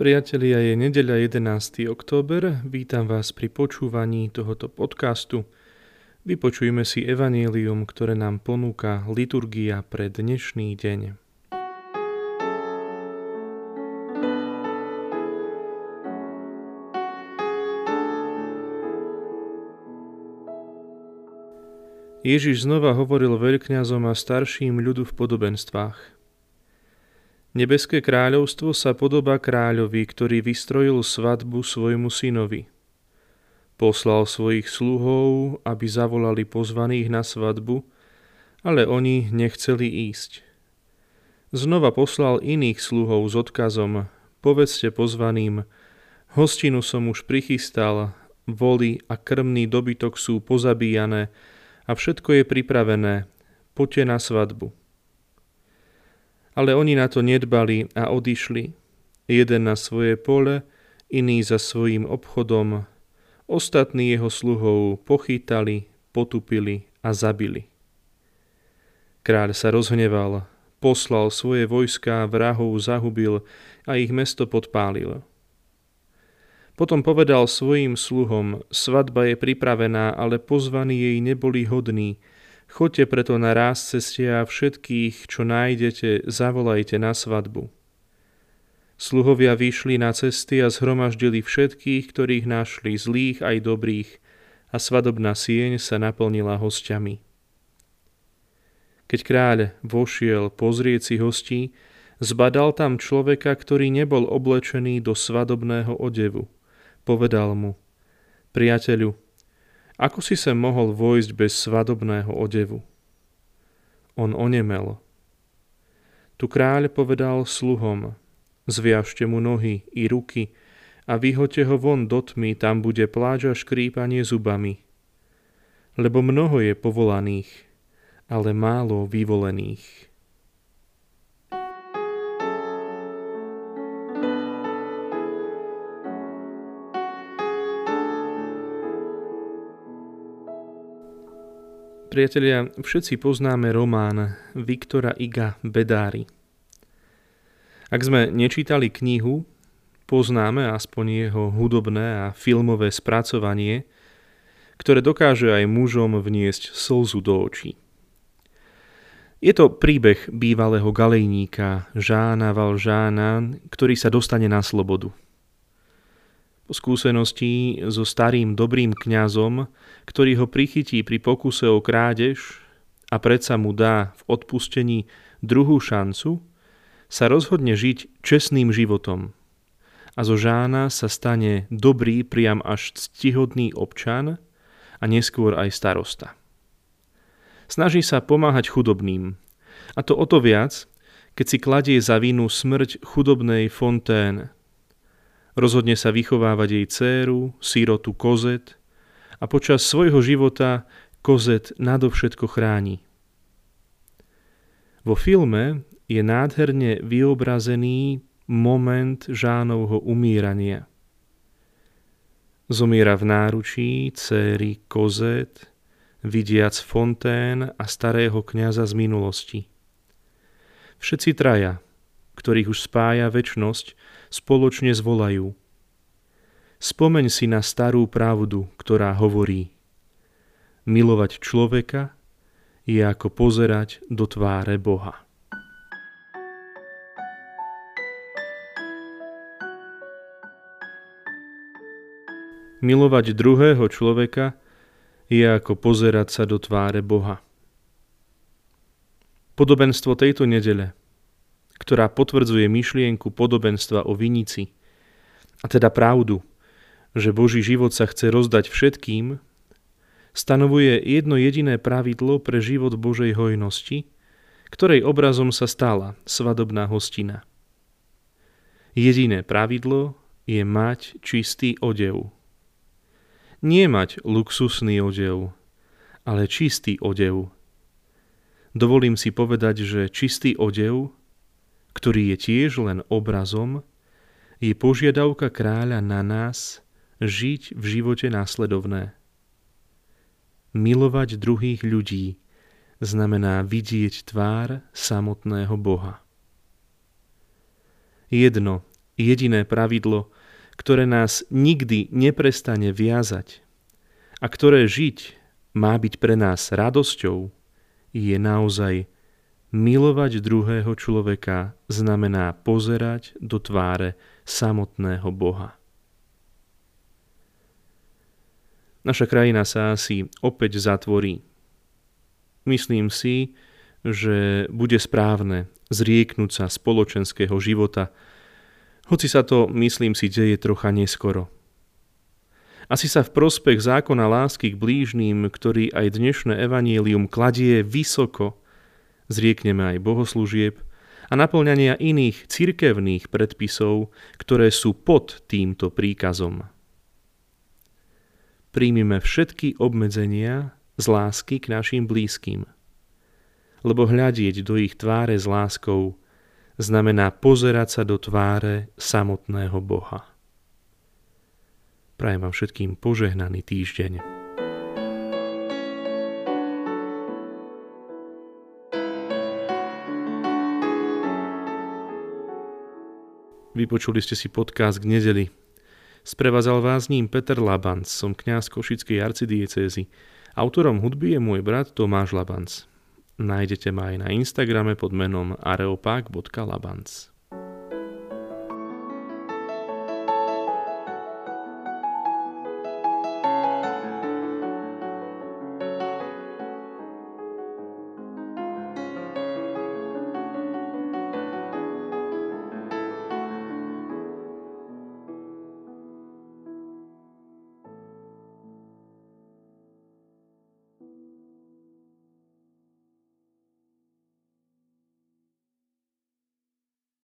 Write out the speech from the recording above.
Priatelia, je nedeľa 11. október. Vítam vás pri počúvaní tohoto podcastu. Vypočujme si evanílium, ktoré nám ponúka liturgia pre dnešný deň. Ježiš znova hovoril veľkňazom a starším ľudu v podobenstvách. Nebeské kráľovstvo sa podobá kráľovi, ktorý vystrojil svadbu svojmu synovi. Poslal svojich sluhov, aby zavolali pozvaných na svadbu, ale oni nechceli ísť. Znova poslal iných sluhov s odkazom, povedzte pozvaným, hostinu som už prichystal, voli a krmný dobytok sú pozabíjané a všetko je pripravené, poďte na svadbu. Ale oni na to nedbali a odišli. Jeden na svoje pole, iný za svojím obchodom. Ostatní jeho sluhov pochytali, potupili a zabili. Kráľ sa rozhneval, poslal svoje vojská, vrahov zahubil a ich mesto podpálil. Potom povedal svojim sluhom, svadba je pripravená, ale pozvaní jej neboli hodní, Choďte preto na ráz ceste a všetkých, čo nájdete, zavolajte na svadbu. Sluhovia vyšli na cesty a zhromaždili všetkých, ktorých našli, zlých aj dobrých, a svadobná sieň sa naplnila hostiami. Keď kráľ vošiel pozrieť si hostí, zbadal tam človeka, ktorý nebol oblečený do svadobného odevu. Povedal mu, priateľu, ako si sa mohol vojsť bez svadobného odevu? On onemel. Tu kráľ povedal sluhom, zviažte mu nohy i ruky a vyhoďte ho von do tmy, tam bude pláč a škrípanie zubami. Lebo mnoho je povolaných, ale málo vyvolených. Priatelia, všetci poznáme román Viktora Iga Bedári. Ak sme nečítali knihu, poznáme aspoň jeho hudobné a filmové spracovanie, ktoré dokáže aj mužom vniesť slzu do očí. Je to príbeh bývalého galejníka Žána Valžána, ktorý sa dostane na slobodu – po skúsenosti so starým dobrým kňazom, ktorý ho prichytí pri pokuse o krádež a predsa mu dá v odpustení druhú šancu, sa rozhodne žiť čestným životom. A zo Žána sa stane dobrý, priam až ctihodný občan a neskôr aj starosta. Snaží sa pomáhať chudobným. A to o to viac, keď si kladie za vinu smrť chudobnej Fontaine, Rozhodne sa vychovávať jej dceru, sírotu Kozet a počas svojho života Kozet nadovšetko chráni. Vo filme je nádherne vyobrazený moment Žánovho umírania. Zomiera v náručí céry Kozet, vidiac Fontén a starého kňaza z minulosti. Všetci traja, ktorých už spája väčnosť, spoločne zvolajú. Spomeň si na starú pravdu, ktorá hovorí Milovať človeka je ako pozerať do tváre Boha. Milovať druhého človeka je ako pozerať sa do tváre Boha. Podobenstvo tejto nedele ktorá potvrdzuje myšlienku podobenstva o vinici, a teda pravdu, že Boží život sa chce rozdať všetkým, stanovuje jedno jediné pravidlo pre život Božej hojnosti, ktorej obrazom sa stala svadobná hostina. Jediné pravidlo je mať čistý odev. Nie mať luxusný odev, ale čistý odev. Dovolím si povedať, že čistý odev ktorý je tiež len obrazom, je požiadavka kráľa na nás žiť v živote následovné. Milovať druhých ľudí znamená vidieť tvár samotného Boha. Jedno, jediné pravidlo, ktoré nás nikdy neprestane viazať a ktoré žiť má byť pre nás radosťou, je naozaj milovať druhého človeka znamená pozerať do tváre samotného Boha. Naša krajina sa asi opäť zatvorí. Myslím si, že bude správne zrieknúť sa spoločenského života, hoci sa to, myslím si, deje trocha neskoro. Asi sa v prospech zákona lásky k blížným, ktorý aj dnešné evanílium kladie vysoko, zriekneme aj bohoslúžieb a naplňania iných cirkevných predpisov, ktoré sú pod týmto príkazom. Príjmime všetky obmedzenia z lásky k našim blízkym. Lebo hľadieť do ich tváre s láskou znamená pozerať sa do tváre samotného Boha. Prajem vám všetkým požehnaný týždeň. Vypočuli ste si podcast k nedeli. Sprevázal vás ním Peter Labanc, som kňaz Košickej arcidiecézy. Autorom hudby je môj brat Tomáš Labanc. Nájdete ma aj na Instagrame pod menom areopak.labans.